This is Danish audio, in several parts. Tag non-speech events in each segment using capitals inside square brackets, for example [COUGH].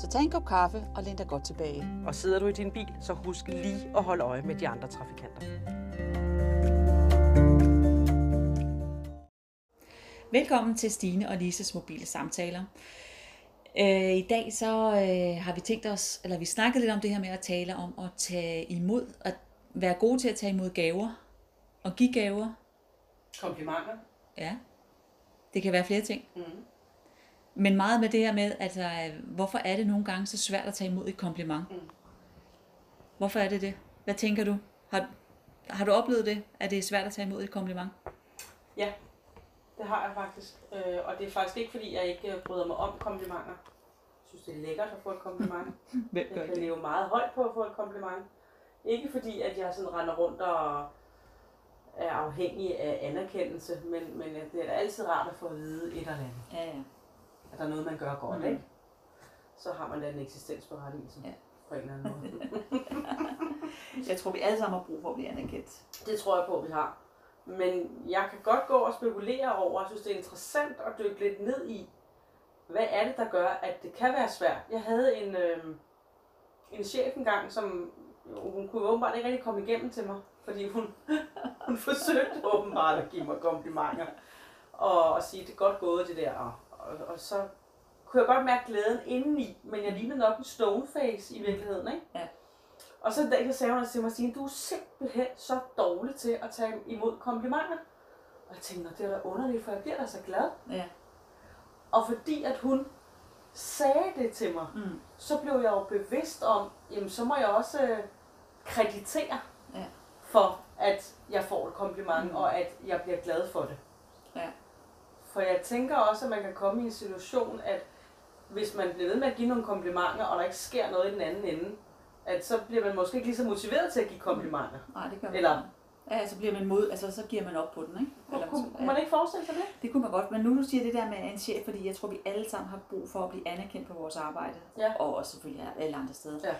Så tag en kop kaffe og læn dig godt tilbage. Og sidder du i din bil, så husk lige at holde øje med de andre trafikanter. Velkommen til Stine og Lises mobile samtaler. Øh, I dag så øh, har vi tænkt os, eller vi snakket lidt om det her med at tale om at tage imod, at være gode til at tage imod gaver og give gaver. Komplimenter. Ja, det kan være flere ting. Mm. Men meget med det her med, altså, hvorfor er det nogle gange så svært at tage imod et kompliment? Mm. Hvorfor er det det? Hvad tænker du? Har, har du oplevet det, at det er svært at tage imod et kompliment? Ja, det har jeg faktisk. Øh, og det er faktisk ikke, fordi jeg ikke øh, bryder mig om komplimenter. Jeg synes, det er lækkert at få et kompliment. [LAUGHS] Hvem Jeg kan leve meget højt på at få et kompliment. Ikke fordi, at jeg sådan render rundt og er afhængig af anerkendelse, men, men det er da altid rart at få at vide et eller andet. Ja, ja. At der er noget, man gør godt, Mm. ikke? Så har man da en eksistensberettigelse Ja. på en eller anden måde. [LAUGHS] Jeg tror, vi alle sammen har brug for at blive anerkendt. Det tror jeg på, vi har. Men jeg kan godt gå og spekulere over, jeg synes, det er interessant at dykke lidt ned i, hvad er det, der gør, at det kan være svært. Jeg havde en, øh, en chef engang, som hun kunne åbenbart ikke rigtig komme igennem til mig, fordi hun, [LAUGHS] hun forsøgte åbenbart at give mig komplimenter. Og, og sige, det er godt gået det der. Og, og, og så kunne jeg godt mærke glæden indeni, men jeg lignede nok en stoneface i virkeligheden, ikke? Ja. Og så en dag, så sagde hun til mig, Stine, du er simpelthen så dårlig til at tage imod komplimenter. Og jeg tænkte, "Nå, det er da underligt, for jeg bliver da så glad. Ja. Og fordi at hun sagde det til mig, Mm. så blev jeg jo bevidst om, jamen så må jeg også øh, kreditere Ja. for, at jeg får et kompliment, mm. og at jeg bliver glad for det. Ja. For jeg tænker også, at man kan komme i en situation, at hvis man bliver ved med at give nogle komplimenter, og der ikke sker noget i den anden ende, at så bliver man måske ikke lige så motiveret til at give komplimenter. Nej, det gør man Eller-. Ja, så bliver man mod, altså så giver man op på den, ikke? Kunne, kunne, kunne man ikke forestille sig det? Det kunne man godt, men nu du siger det der med en chef, fordi jeg tror, vi alle sammen har brug for at blive anerkendt på vores arbejde. Ja. Og også selvfølgelig alle andre steder. Ja.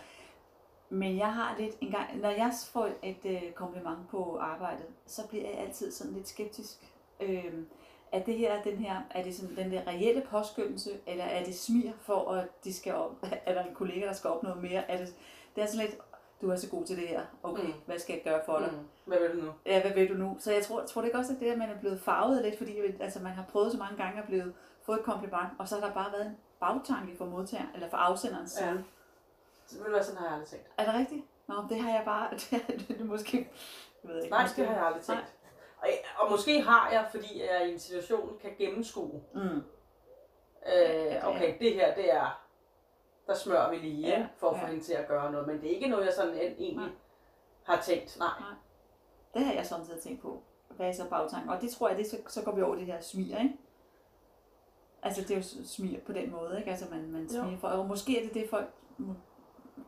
Men jeg har lidt en gang, når jeg får et øh, kompliment på arbejdet, så bliver jeg altid sådan lidt skeptisk. Øhm, er det her, den her, er det sådan den der reelle påskyndelse, eller er det smir for, at de skal op, [LAUGHS] er der en kollega, der skal opnå mere? Er det, det er sådan lidt, du er så god til det her, okay, Mm. hvad skal jeg gøre for dig? Mm. Hvad vil du nu? Ja, hvad vil du nu? Så jeg tror, tror det ikke også, at det der, at man er blevet farvet lidt, fordi altså, man har prøvet så mange gange at blive, fået et kompliment, og så har der bare været en bagtanke for modtager, eller for afsenderens side. Ja. Så det være sådan, har jeg aldrig tænkt. Er det rigtigt? Nå, det har jeg bare, [LAUGHS] det, det måske, jeg ved ikke. Nej, måske. det har jeg aldrig tænkt. Og, og måske har jeg, fordi jeg i en situation kan gennemskue, Mm. øh, okay, det her, det er, der smører vi lige, Ja, for at få ja. hende til at gøre noget. Men det er ikke noget, jeg sådan en- egentlig Nej. har tænkt. Nej. Det har jeg sådan set tænkt på. Hvad er så bagtanken? Og det tror jeg, det, så, så går vi over det her smir, ikke? Altså det er jo smir på den måde, ikke? Altså man, man Jo. smiger for, og måske er det det folk,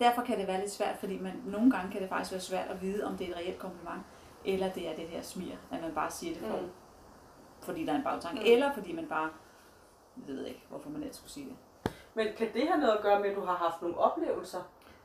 derfor kan det være lidt svært, fordi man, nogle gange kan det faktisk være svært at vide, om det er et reelt kompliment, eller det er det her smir, at man bare siger det for, Mm. fordi der er en bagtanke, Mm. eller fordi man bare, jeg ved ikke, hvorfor man ellers skulle sige det. Men kan det have noget at gøre med, at du har haft nogle oplevelser,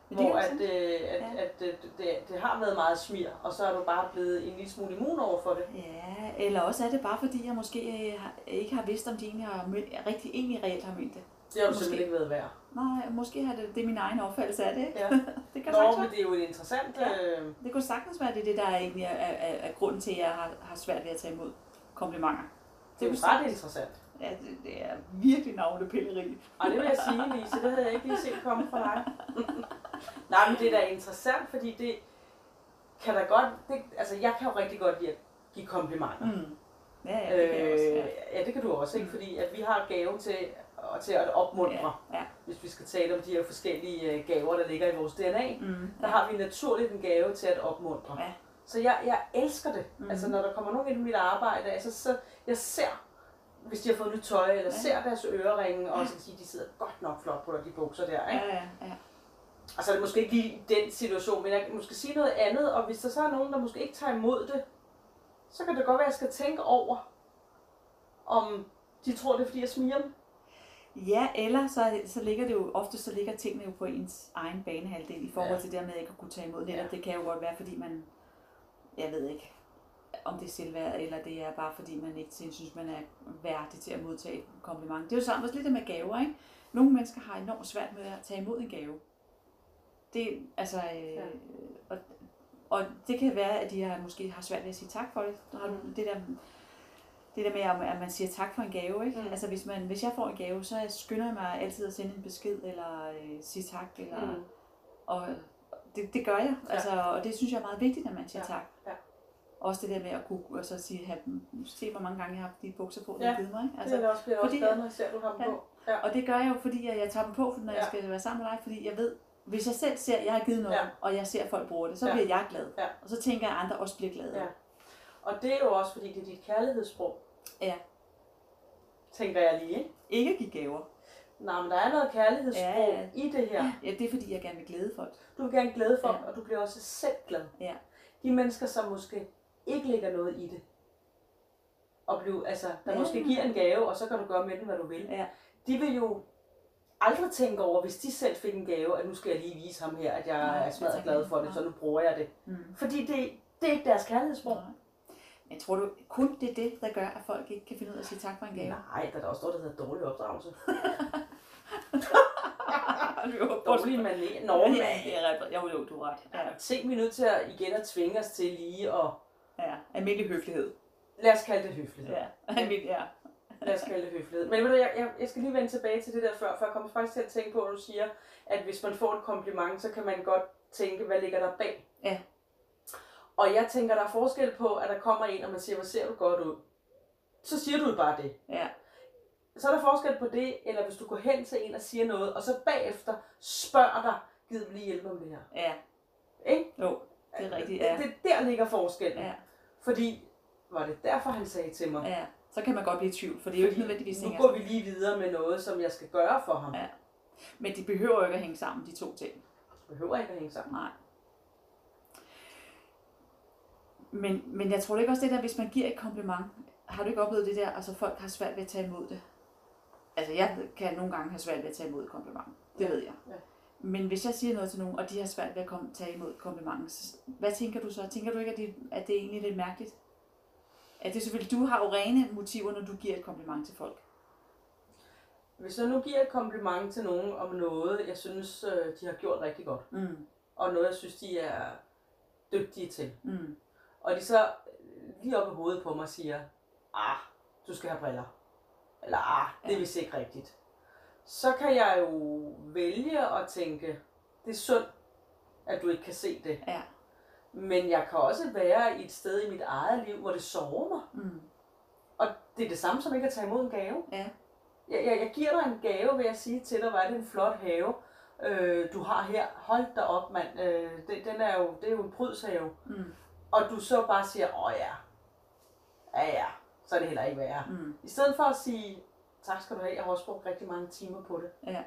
Men hvor at, øh, at, Ja. at, at det, det, det har været meget smir, og så er du bare blevet en lille smule immun over for det? Ja, eller også er det bare fordi, jeg måske øh, ikke har vidst, om de egentlig har mønt, rigtig egentlig reelt har ment det. Det har du Måske. simpelthen ikke været værd. Nej, måske har det, det er min egen opfattelse af det? Ja. [LAUGHS] det kan Nå, sagtens men det er jo en interessant... Ja. Øh, Det kunne sagtens være, det er det, der er egentlig er, er, er, er grunden til, at jeg har, har svært ved at tage imod komplimenter. det er jo ret interessant. Ja, det, det er virkelig navlepilleri. Ej, det vil jeg sige, Lise. Det havde jeg ikke lige set komme fra dig. [LAUGHS] Nej, men det er da interessant, fordi det kan da godt... Det, altså, jeg kan jo rigtig godt lide at give komplimenter. Mm. Ja, ja, det kan jeg også. Ja. Øh, ja, det kan du også, ikke? Mm. Fordi at vi har gave til, og til at opmuntre, Ja, ja. hvis vi skal tale om de her forskellige øh, gaver, der ligger i vores DNA. Mm. Der har vi naturligt en gave til at opmuntre. Ja. Så jeg, jeg elsker det. Mm. Altså når der kommer nogen ind i mit arbejde, altså, så jeg ser, hvis de har fået nyt tøj, eller Ja. ser deres øreringe, og så sige, de sidder godt nok flot på de bukser der, ikke? Ja, ja, ja. Altså det er måske ikke lige den situation, men jeg kan måske sige noget andet, og hvis der så er nogen, der måske ikke tager imod det, så kan det godt være, at jeg skal tænke over, om de tror, det er fordi, jeg smiger dem. Ja, eller så, så ligger det jo, ofte så ligger tingene jo på ens egen banehalvdel i forhold Ja. til det med ikke at kunne tage imod netop. Ja. Det kan jo godt være, fordi man, jeg ved ikke, om det er selvværd, eller det er bare fordi man ikke synes, man er værdig til at modtage et kompliment. Det er jo samt også lidt det med gaver, ikke? Nogle mennesker har enormt svært med at tage imod en gave. Det, altså, øh, Ja. og, og det kan være, at de har, måske har svært ved at sige tak for det. Der har Mm. det der det der med, at man siger tak for en gave, ikke? Mm. Altså hvis, man, hvis jeg får en gave, så skynder jeg mig altid at sende en besked, eller øh, sige tak, eller, Mm. og det, det gør jeg, Ja. altså, og det synes jeg er meget vigtigt, at man siger Ja. tak. Ja. Også det der med at kunne og så sige, have, se hvor mange gange jeg har haft de bukser på, du Ja. har givet mig. Ikke? Altså, det er også, bliver jeg også fordi- glad, når jeg ser, du har dem Ja. på. Ja. og det gør jeg jo, fordi at jeg tager dem på, når jeg Ja. skal være sammen med dig, fordi jeg ved, hvis jeg selv ser, at jeg har givet noget, ja. og jeg ser, at folk bruger det, så Ja. bliver jeg glad. Ja. Og så tænker jeg, at andre også bliver glade. Ja. Og det er jo også, fordi det er dit kærlighedssprog. Ja. Tænker jeg lige, ikke? Ikke at give gaver. Nej, men der er noget kærlighedssprog Ja. i det her. Ja, det er fordi, jeg gerne vil glæde folk. Du vil gerne glæde folk, Ja. og du bliver også selv glad. Ja. De mennesker, som måske ikke lægger noget i det, og blive, altså, der Ja. måske giver en gave, og så kan du gøre med den, hvad du vil. Ja. De vil jo aldrig tænke over, hvis de selv fik en gave, at nu skal jeg lige vise ham her, at jeg Nej, er smadret glad for det, så nu bruger jeg det. Mm. Fordi det, det er ikke deres kærlighedssprog. Nej. Men tror du kun det er det, der gør, at folk ikke kan finde ud af at sige tak for en gave? Nej, der er da også noget, der hedder dårlig opdragelse. Dårlig manér. Nå, ja, er ret. Jo, jo, du har ret. Ja, ting vi er nødt til at igen at tvinge os til lige at, ja. Almindelig høflighed. lad os kalde det høflighed. Ja, almindelig, ja. Lad os kalde det høflighed. Men ved du, jeg, jeg, jeg skal lige vende tilbage til det der før, for jeg kommer faktisk til at tænke på, at du siger, at hvis man får et kompliment, så kan man godt tænke, hvad ligger der bag? Ja. Og jeg tænker, der er forskel på, at der kommer en, og man siger, hvor ser du godt ud. Så siger du bare det. Ja, Så er der forskel på det, eller hvis du går hen til en og siger noget, og så bagefter spørger dig, gider du lige hjælpe med det her? ja. Ikke? Jo, det er rigtigt, ja. Det, det, der ligger forskellen. Ja, Fordi, var det derfor, han sagde til mig? ja. Så kan man godt blive i tvivl, for det er jo ikke nødvendigvis nu går vi lige videre med noget, som jeg skal gøre for ham. Ja. Men de behøver jo ikke at hænge sammen, de to ting. Behøver ikke at hænge sammen. Nej. Men, men jeg tror ikke også det der, hvis man giver et kompliment, har du ikke oplevet det der, altså folk har svært ved at tage imod det? Altså jeg kan nogle gange have svært ved at tage imod et kompliment, det Ja, ved jeg. ja. Men hvis jeg siger noget til nogen, og de har svært ved at komme, tage imod et kompliment, så- hvad tænker du så? Tænker du ikke, at det, at det er egentlig lidt mærkeligt? At det selvfølgelig, du har jo rene motiver, når du giver et kompliment til folk. Hvis jeg nu giver et kompliment til nogen om noget, jeg synes, øh, de har gjort rigtig godt, Mm, og noget, jeg synes, de er dygtige til, mm, og de så lige op i hovedet på mig siger, ah, du skal have briller, eller ah, det er vist ikke rigtigt, så kan jeg jo vælge at tænke, det er synd, at du ikke kan se det. ja, Men jeg kan også være i et sted i mit eget liv, hvor det sover mig. mm, Og det er det samme som ikke at tage imod en gave. ja, Jeg, jeg, jeg giver dig en gave ved at sige til dig, hvor er det en flot have, øh, du har her. Hold da op, mand. Øh, det, den er jo, det er jo en prydshave. mm, Og du så bare siger, åh ja, ja ja, så er det heller ikke værre. mm, I stedet for at sige, tak skal du have, jeg har også brugt rigtig mange timer på det. ja,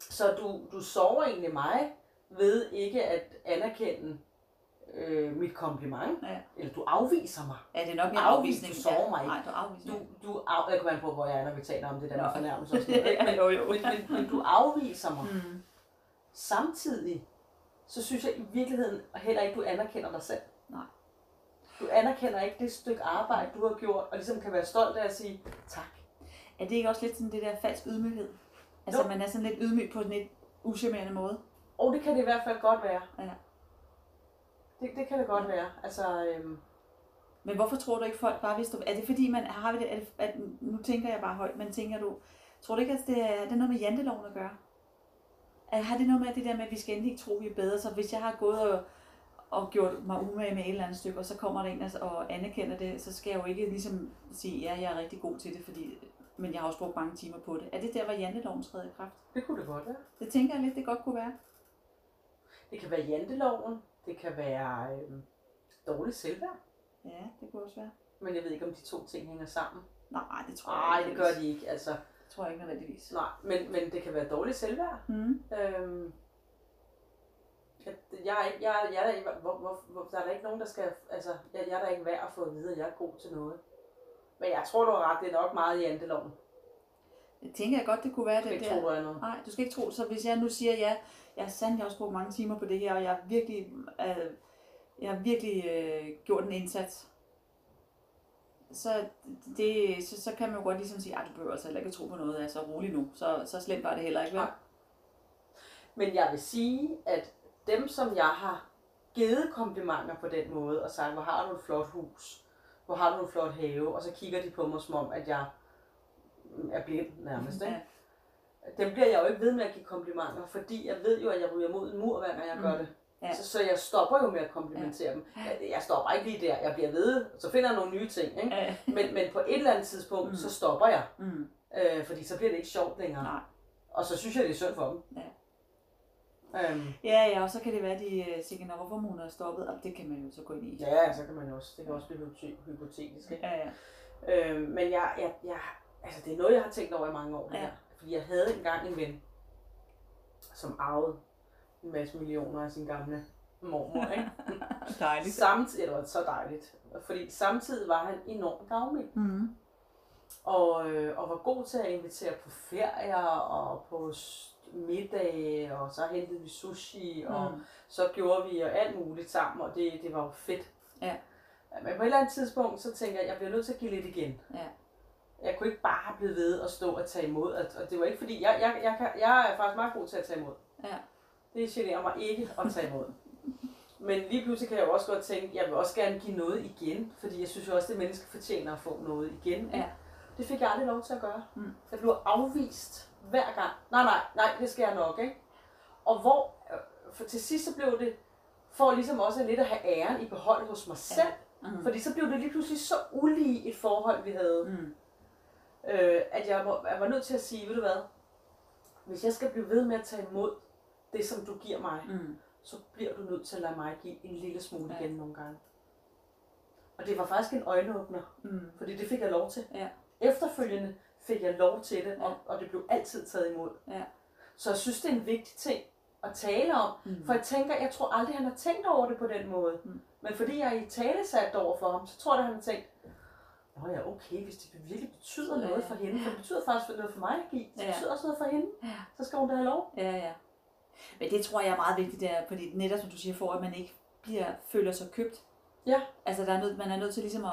Så du, du sover egentlig mig ved ikke at anerkende øh, mit kompliment, ja. eller du afviser mig. Ja, det er nok Afvist, afvisning. du sover ja. mig ikke. Nej, du afviser. Du, du af, jeg kommer an på, hvor jeg er, når vi taler om det der med fornærmelse og sådan noget. [LAUGHS] Men, jo, jo. men, men, men du afviser mig. Mm. Samtidig, så synes jeg i virkeligheden heller ikke, du anerkender dig selv. Nej. Du anerkender ikke det stykke arbejde, du har gjort, og ligesom kan være stolt af at sige tak. Er det ikke også lidt sådan det der falsk ydmyghed? Altså Jo. man er sådan lidt ydmyg på en lidt uschammerende måde. Og det kan det i hvert fald godt være. Ja. Det, det kan det godt være. Altså, øhm, Men hvorfor tror du ikke folk bare vidste, er det fordi man har vi det, er det, at, nu tænker jeg bare højt, men tænker du, tror du ikke, at det er, det er noget med janteloven at gøre? Har det noget med det der med, at vi skal endelig ikke tro, vi er bedre, så hvis jeg har gået og, og gjort mig umage med et eller andet stykke, og så kommer der en og- og anerkender det, så skal jeg jo ikke ligesom sige, ja, jeg er rigtig god til det, fordi, men jeg har også brugt mange timer på det. Er det der, hvor janteloven træder i kraft? det kunne det godt være. Det tænker jeg lidt, det godt kunne være. Det kan være janteloven, det kan være øhm, dårlig selvværd. Ja, det kunne også være. Men jeg ved ikke, om de to ting hænger sammen. Nej, det tror jeg Nej, ikke. det gør de ikke. Altså, tror jeg ikke nødvendigvis. nej, men, men det kan være dårlig selvværd. Mm. Øhm, Jeg, jeg, jeg, jeg er der, ikke, hvor, hvor, hvor, der er der ikke nogen, der skal, altså, jeg, jeg er der ikke værd at få at vide, at jeg er god til noget. Men jeg tror, du har ret, det er nok meget i andeloven. Jeg tænker jeg godt, det kunne være det der. tro, noget. Nej, du skal ikke tro. Så hvis jeg nu siger, ja, jeg har sandelig også brugt mange timer på det her, og jeg har virkelig, øh, jeg har virkelig øh, gjort en indsats, så, det, så, så kan man jo godt ligesom sige, at du behøver altså heller ikke tro på noget, altså rolig nu. Så, så slemt var det heller ikke, vel? Men jeg vil sige, at dem, som jeg har givet komplimenter på den måde, og sagt, hvor har du et flot hus, hvor har du en flot have, og så kigger de på mig som om, at jeg er blind nærmest. Ikke? Dem bliver jeg jo ikke ved med at give komplimenter, fordi jeg ved jo, at jeg ryger mod en mur, hver gang jeg gør Mm. det. Ja. Så, så jeg stopper jo med at komplimentere dem. Jeg, jeg stopper ikke lige der, jeg bliver ved, så finder jeg nogle nye ting. Ikke? Ja. Men, men på et eller andet tidspunkt, Mm. så stopper jeg, Mm. øh, fordi så bliver det ikke sjovt længere. Nej. Og så synes jeg, det er synd for dem. Ja. Øhm, Ja, ja, og så kan det være, at de øh, siger, "Nå, hvorfor hun er stoppet, og det kan man jo så gå ind i. ja, så kan man også. Det kan også blive hypote- hypotetisk. Ikke? Ja, ja. Øhm, men jeg, jeg, jeg, altså det er noget, jeg har tænkt over i mange år. Ja. her. Fordi jeg havde engang en ven, som arvede en masse millioner af sin gamle mormor. Ikke? [LAUGHS] Dejligt. Samtidig, det var så dejligt. Fordi samtidig var han enormt gavmild. Mm. Og, øh, og var god til at invitere på ferier og på middage, og så hentede vi sushi, og Mm. så gjorde vi alt muligt sammen, og det, det var jo fedt. Ja. Men på et eller andet tidspunkt, så tænker jeg, at jeg bliver nødt til at give lidt igen. Ja. Jeg kunne ikke bare blive ved at stå og tage imod, og og det var ikke fordi, jeg, jeg, jeg, kan, jeg er faktisk meget god til at tage imod. Ja. Det generer mig ikke at tage imod. Men lige pludselig kan jeg jo også godt tænke, jeg vil også gerne give noget igen, fordi jeg synes jo også, at mennesker fortjener at få noget igen. Ja. Det fik jeg aldrig lov til at gøre. Mm. Jeg blev afvist hver gang. Nej, nej, nej, det skal jeg nok, ikke? Og hvor, øh, for til sidst så blev det, for ligesom også lidt at have æren i behold hos mig selv, Mm. fordi så blev det lige pludselig så ulige et forhold, vi havde, Mm. øh, at jeg, må, jeg var nødt til at sige, ved du hvad, hvis jeg skal blive ved med at tage imod det, som du giver mig, Mm. så bliver du nødt til at lade mig give en lille smule Ja. igen nogle gange. Og det var faktisk en øjenåbner, Mm. fordi det fik jeg lov til. Ja. Efterfølgende fik jeg lov til det, Ja. og, og det blev altid taget imod. Ja. Så jeg synes, det er en vigtig ting at tale om, Mm. for jeg tænker, jeg tror aldrig, han har tænkt over det på den måde. Mm. Men fordi jeg er i tale sat over for ham, så tror jeg, han har tænkt, Nå ja, okay, hvis det virkelig betyder Ja, noget for hende, for det betyder faktisk noget for mig at give, det Ja. betyder også noget for hende, Ja. så skal hun da have lov. Ja, ja. Men det tror jeg er meget vigtigt, der, fordi netop som du siger, for at man ikke bliver, føler sig købt. Ja. Altså der er nødt, man er nødt til ligesom at,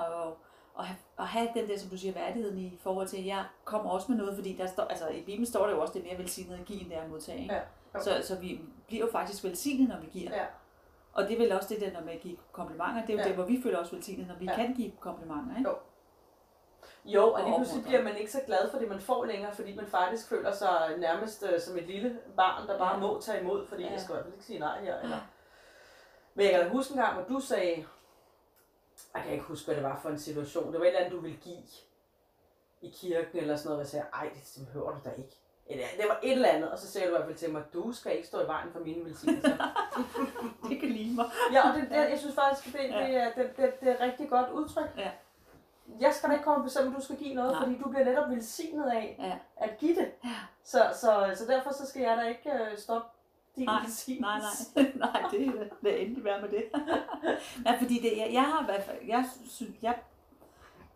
at, have, at have den der, som du siger, værdigheden i forhold til, at jeg kommer også med noget, fordi der står, altså i Bibelen står der jo også, det er mere velsignet at give, end det er at modtage. Ikke? Ja. Jo. Så, så vi bliver jo faktisk velsignet, når vi giver. Ja. Og det er vel også det der, når man giver komplimenter, det er jo Ja. det, hvor vi føler os velsignet, når vi ja. kan give komplimenter. Ikke? Jo. Jo, og lige pludselig bliver man ikke så glad for det, man får længere, fordi man faktisk føler sig nærmest øh, som et lille barn, der bare Ja. må tage imod, fordi Ja. jeg skal i hvert fald ikke sige nej her. Eller. Men jeg kan huske en gang, hvor du sagde, jeg kan ikke huske, hvad det var for en situation, det var et eller andet, du ville give i kirken eller sådan noget, og jeg sagde, ej, det, behøver du da ikke. Det var et eller andet, og så sagde du i hvert fald til mig, du skal ikke stå i vejen for mine velsignelser. [LAUGHS] Det kan lide mig. Ja, og det, det, jeg synes faktisk, det, det, er, det, det, det er rigtig godt udtryk. Ja. Jeg skal da ikke komme og bestemme, at du skal give noget, Nej. fordi du bliver netop velsignet af Ja. at give det. Ja. Så, så, så derfor så skal jeg da ikke øh, stoppe din Nej, velsignelse. Nej, nej, [LAUGHS] nej, det lad endelig være med det. [LAUGHS] nej, fordi det, jeg, jeg har i hvert fald, jeg synes, jeg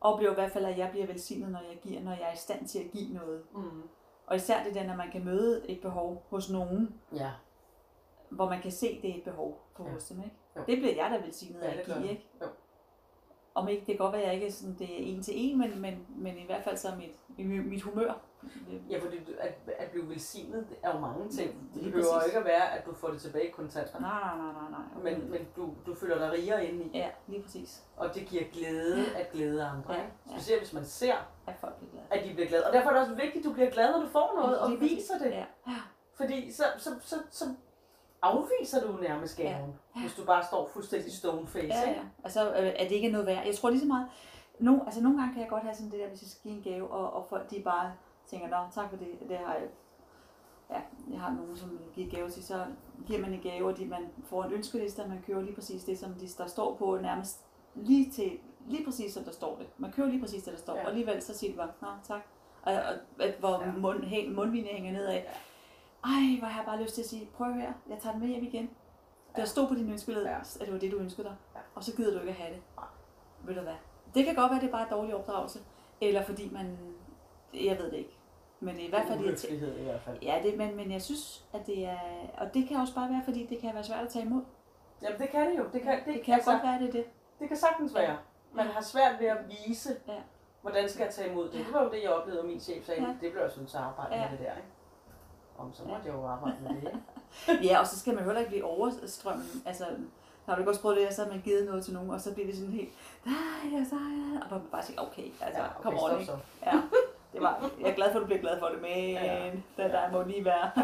oplever i hvert fald, at jeg bliver velsignet, når jeg giver, når jeg er i stand til at give noget. Mm. Og især det der, når man kan møde et behov hos nogen, Ja. hvor man kan se, det er et behov på Ja. hos dem, ikke? Jo. Det bliver jeg da velsignet Ja, af at give, ikke? Jo. Om ikke, det kan godt være, at jeg ikke sådan, det er en til en, men, men, men i hvert fald så mit, mit, humør. Ja, fordi at, at blive velsignet er jo mange ting. Det behøver præcis. ikke at være, at du får det tilbage i kontanter. Nej, nej, nej, nej, nej. Men, men du, du føler dig rigere indeni, Ja, lige præcis. og det giver glæde at glæde andre. Ja, ja. Specielt hvis man ser, At folk bliver glade. at de bliver glade. Og derfor er det også vigtigt, at du bliver glad, når du får noget, og Lige præcis. viser det. Ja. Fordi så, så, så, så afviser du nærmest gaven, ja. hvis du bare står fuldstændig stone face. Ja, ja. Altså, øh, at det ikke er noget værd. Jeg tror lige så meget, no, altså nogle gange kan jeg godt have sådan det der, hvis jeg skal give en gave, og, og folk de bare tænker, nå, tak for det, det har jeg, ja, jeg har nogen, som vil give gave til, så giver man en gave, og de, man får en ønskeliste, og man køber lige præcis det, som de, der står på, nærmest lige til, lige præcis som der står det. Man køber lige præcis det, der står, Ja. og alligevel så siger de bare, nå, tak. Og, og, at, hvor Ja. mund, helt, mundvinen hænger nedad. Ja. Ej, hvor har jeg bare lyst til at sige, prøv at høre, jeg tager den med hjem igen. Der stod på din ønskeled, Ja. ja. at det var det, du ønskede dig. Ja. Og så gider du ikke at have det. Nej. Ved du hvad? Det kan godt være, at det er bare dårlig opdragelse. Eller fordi man... Jeg ved det ikke. Men i hvert fald... Uhøflighed i hvert fald. Ja, det, men, men jeg synes, at det er... Og det kan også bare være, fordi det kan være svært at tage imod. Jamen det kan det jo. Det kan, det, Det kan altså, godt være, det er det. det kan sagtens være. Man har svært ved at vise, Ja. hvordan skal jeg tage imod det. Det var jo det, jeg oplevede, min chef sagde, Ja. det bliver jeg til at arbejde Ja. med det der. Ikke? Om så måtte jeg jo arbejde med det. [LAUGHS] Ja, og så skal man heller ikke blive overstrømmen. Altså, har du ikke også prøvet det, at så har man givet noget til nogen, og så bliver det sådan helt, nej, så, ja. Og man bare siger, okay, altså, Ja, okay, kom on, ikke? Ja, det var, jeg er glad for, at du bliver glad for det, men Ja. ja. der, der må lige være. [LAUGHS]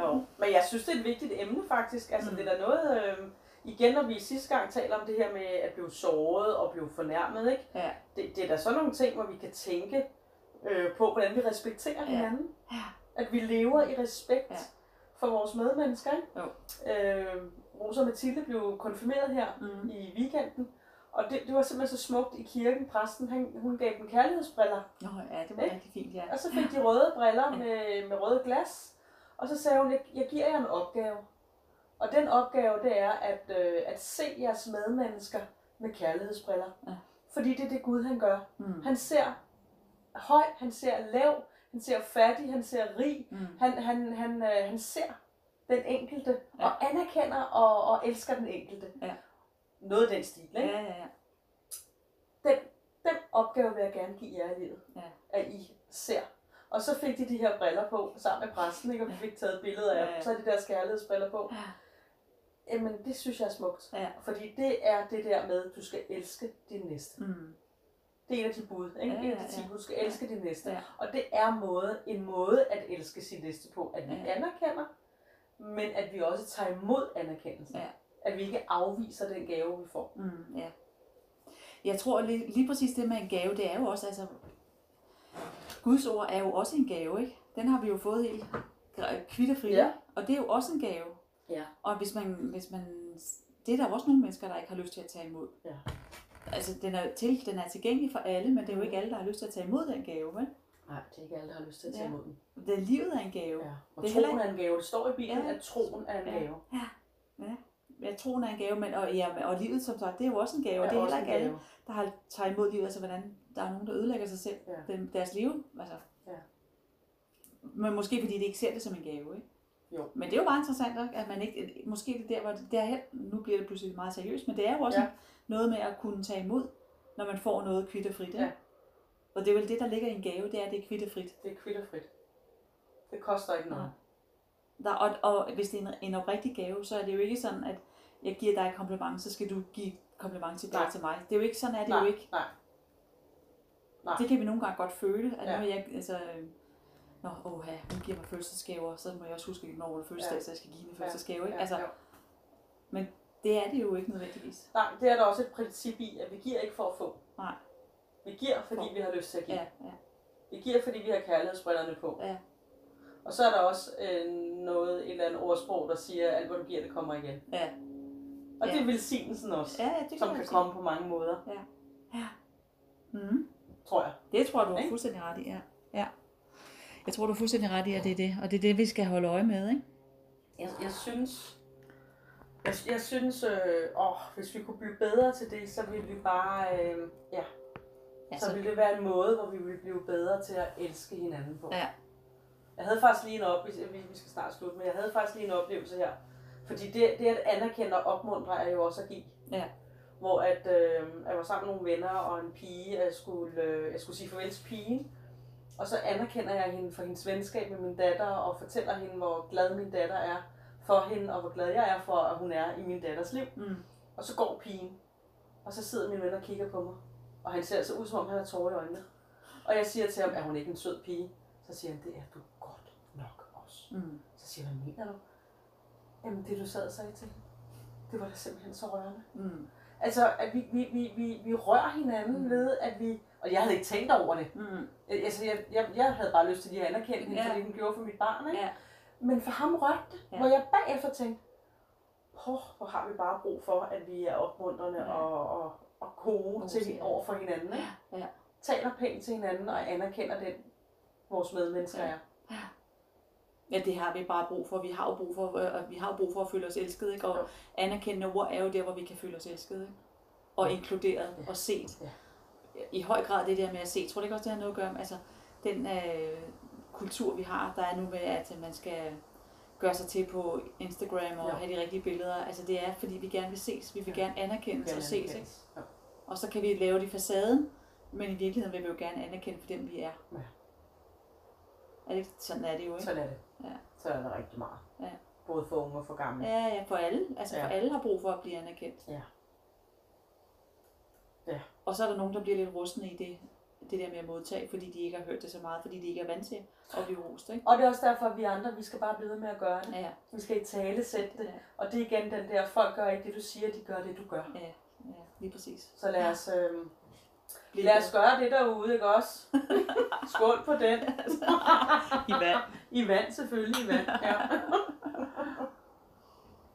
Jo. Men jeg synes, det er et vigtigt emne faktisk. Altså, Mm. det er da noget... Øh, igen, når vi sidste gang taler om det her med at blive såret og blive fornærmet, ikke? Ja. Det, det er da sådan nogle ting, hvor vi kan tænke øh, på, hvordan vi respekterer Ja. hinanden. Ja. At vi lever i respekt Ja. for vores medmennesker. Ikke? Jo. Øh, Rosa og Mathilde blev konfirmeret her Mm. i weekenden. Og det, det var simpelthen så smukt i kirken. Præsten, han, hun gav dem kærlighedsbriller. Nå, ja, det var Ikke? rigtig fint, ja. Og så fik de røde briller Ja. med, med røde glas. Og så sagde hun, jeg, jeg giver jer en opgave. Og den opgave, det er at, øh, at se jeres medmennesker med kærlighedsbriller. Ja. Fordi det er det Gud, han gør. Mm. Han ser høj, han ser lav, han ser fattig, han ser rig. Mm. Han, han, han, øh, han ser den enkelte Ja. og anerkender og, og elsker den enkelte. Ja. Noget af den stil, ikke? Ja, ja, ja. Den, den opgave vil jeg gerne give jer i livet. Ja. At I ser. Og så fik de de her briller på, sammen med præsten, ikke? og vi fik taget billeder af Ja, ja. Så er de der skærlighedsbriller på. Ja. Jamen, det synes jeg er smukt. Ja. Fordi det er det der med, at du skal elske din næste. Mm. Det er en af de bud, ikke? Ja, en af ja, de ti ja. bud. Du skal elske din næste. Ja. Og det er måde, en måde at elske sin næste på. At vi Ja. anerkender, men at vi også tager imod anerkendelsen. Ja. At vi ikke afviser den gave, vi får. Mm, ja. Jeg tror lige, lige præcis det med en gave, det er jo også, altså, Guds ord er jo også en gave, ikke? Den har vi jo fået helt kvittefrit, Ja. og det er jo også en gave. Ja. Og hvis man, hvis man, det er der også nogle mennesker, der ikke har lyst til at tage imod. Ja. Altså, den er, til, den er tilgængelig for alle, men det er jo ikke alle, der har lyst til at tage imod den gave, vel? Nej, det er ikke alle, der har lyst til at tage Ja. imod den. Det, livet er en gave. Ja. Og Det er troen heller er en gave. Det står i Bibelen, Ja. at troen er en Ja. gave. Jeg tror, er en gave, men, og, ja, og livet, som sagt, det er jo også en gave, Er det er også heller en ikke alle, gave. der har taget imod livet, altså hvordan der er nogen, der ødelægger sig selv, Ja. den, deres liv, altså. Ja. Men måske fordi de ikke ser det som en gave, ikke? Jo. Men det er jo bare interessant, at man ikke, måske det er der, hvor det, er helt, nu bliver det pludselig meget seriøst, men det er jo også Ja. noget med at kunne tage imod, når man får noget kvittefrit, ikke? Ja. Og det er vel det, der ligger i en gave, det er, at det er kvittefrit. Det er kvitterfrit. Det koster ikke noget. Der, og, og hvis det er en, en oprigtig gave, så er det jo ikke sådan, at jeg giver dig et kompliment, så skal du give kompliment tilbage Nej. til mig. Det er jo ikke sådan, er det nej, jo ikke. nej. Nej. Det kan vi nogle gange godt føle, at Ja. nu jeg, altså, øh, Nå, åh, ja, hun giver mig fødselsdagsgaver, så må jeg også huske, når hun er fødselsdag, Ja. så jeg skal give hende fødselsdagsgave, ikke? Ja, Altså, jo. det er det jo ikke nødvendigvis. Nej, det er der også et princip i, at vi giver ikke for at få. Nej. Vi giver, fordi For. vi har lyst til at give. Ja, ja, Vi giver, fordi vi har kærlighedsbrillerne på. Ja. Og så er der også øh, noget, et eller andet ordsprog, der siger, at alt hvad du giver, det kommer igen. ja. Og Ja. det er velsignelsen også, Ja, ja, det kan som kan sige. komme på mange måder, Mm. tror jeg. Det tror du Ikke? fuldstændig ret i, ja. Jeg tror, du har fuldstændig ret i, at det er det. Og det er det, vi skal holde øje med, ikke? Jeg, jeg synes, jeg, jeg synes, øh, åh, hvis vi kunne blive bedre til det, så ville vi bare, øh, ja, Ja, så så, ville det være en måde, hvor vi ville blive bedre til at elske hinanden på. Ja. Jeg havde faktisk lige en oplevelse, vi, vi skal snart slutte, men jeg havde faktisk lige en oplevelse her. Fordi det, det at anerkende og opmuntre er jo også at give. Ja. Hvor at, øh, jeg var sammen med nogle venner og en pige, jeg skulle, øh, jeg skulle sige farvel til pigen. Og så anerkender jeg hende for hendes venskab med min datter, og fortæller hende, hvor glad min datter er for hende, og hvor glad jeg er for, at hun er i min datters liv. mm. Og så går pigen, og så sidder min ven og kigger på mig. Og han ser så ud, som om han har tårer i øjnene. Og jeg siger til ham, er hun ikke en sød pige? Så siger han, det er du godt nok også. Mm. Så siger hvad mener du? Jamen det du sad og sagde til det var da simpelthen så rørende. Mm. Altså, at vi, vi, vi, vi, vi rører hinanden Mm. ved, at vi... Og jeg havde ikke tænkt over det. Mm. Altså, jeg, jeg, jeg havde bare lyst til lige at anerkende hende, Ja. fordi hun gjorde for mit barn, ikke? Ja. Men for ham rørte det, Ja. hvor jeg bagefter tænkte, Åh, hvor har vi bare brug for, at vi er opmuntrende Ja. og, og, og gode Gode til ja. over for hinanden. Ikke? Ja. Taler pænt til hinanden og anerkender den, vores medmennesker Ja. er. Ja, det har vi bare brug for. Vi har jo brug for, øh, vi har jo brug for at føle os elsket, ikke? Og anerkendende ord er jo der, hvor vi kan føle os elsket, ikke? Og Ja. inkluderet Ja. og set. Ja. I høj grad det der med at se. Tror du ikke også, det har noget at gøre med, altså den øh, kultur, vi har, der er nu med, at man skal gøre sig til på Instagram og Ja. have de rigtige billeder. Altså det er, fordi vi gerne vil ses. Vi vil Ja. gerne anerkendes og ses, ikke? Ja. Og så kan vi lave det i facaden, men i virkeligheden vil vi jo gerne anerkende for dem, vi er. Ja. Er det? Sådan er det jo, ikke? Sådan er det. Ja. Så er det rigtig meget. Ja. Både for unge og for gamle. Ja, ja, for alle. Altså Ja. for alle har brug for at blive anerkendt. Ja. Og så er der nogen, der bliver lidt rustne i det, det der med at modtage, fordi de ikke har hørt det så meget, fordi de ikke er vant til at blive rost, ikke? Og det er også derfor, at vi andre, vi skal bare blive ved med at gøre det. Ja, Vi skal i tale sætte det. ja, Og det er igen den der, folk gør ikke det, du siger, de gør det, du gør. ja, ja lige præcis. Så lad os, øh, Bliv lad os gøre det derude, ikke også? [LAUGHS] Skål på den. i vand. I vand selvfølgelig, i vand. Ja.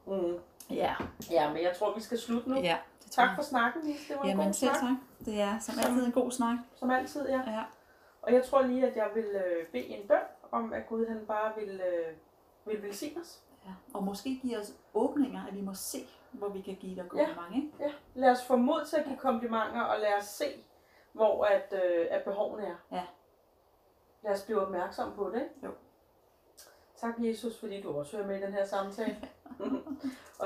[LAUGHS] mm. Ja, ja, men jeg tror, vi skal slutte nu. ja. Tak for snakken, Lis. Det var en Jamen god selv snak. tak. Det er som altid en god snak. Som altid, ja. Ja. Og jeg tror lige, at jeg vil øh, bede en bøn om, at Gud han bare vil, øh, vil velsigne os. ja. Og måske give os åbninger, at vi må se, hvor vi kan give dig kompliment, ikke? Ja, lad os få mod til at give komplimenter, og lad os se, hvor at, øh, at behovene er. Ja. Lad os blive opmærksom på det. Jo. Tak, Jesus, fordi du også hører med i den her samtale. [LAUGHS]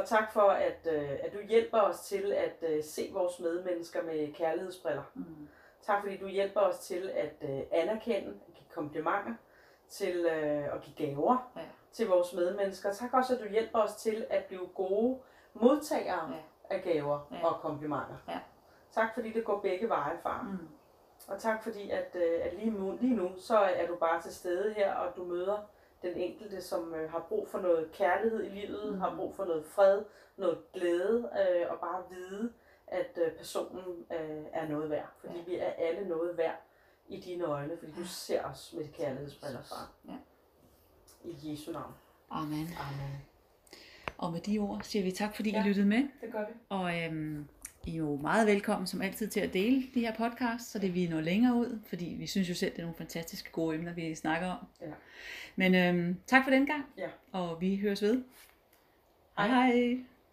og tak for, at, øh, at du hjælper os til at øh, se vores medmennesker med kærlighedsbriller. Mm. Tak, fordi du hjælper os til at øh, anerkende, at give komplimenter, til øh, at give gaver Ja. til vores medmennesker. Tak også, at du hjælper os til at blive gode modtagere Ja. af gaver Ja. og komplimenter. Ja. Tak, fordi det går begge veje, far. Mm. Og tak, fordi at, øh, at lige, nu, lige nu, så er du bare til stede her, og du møder den enkelte, som øh, har brug for noget kærlighed i livet, Mhm. har brug for noget fred, noget glæde, øh, og bare vide, at øh, personen øh, er noget værd. Fordi Ja. vi er alle noget værd i dine øjne, fordi du ser os med kærlighedsbriller, far. Ja. I Jesu navn. Amen. Amen. Og med de ord siger vi tak, fordi Ja. I lyttede med. Det gør vi. Og øhm, I er jo meget velkommen som altid til at dele de her podcasts, så det vi når længere ud, fordi vi synes jo selv, det er nogle fantastiske gode emner, vi snakker om. Ja. Men øhm, tak for den gang, Ja. og vi høres ved. Hej. hej. hej.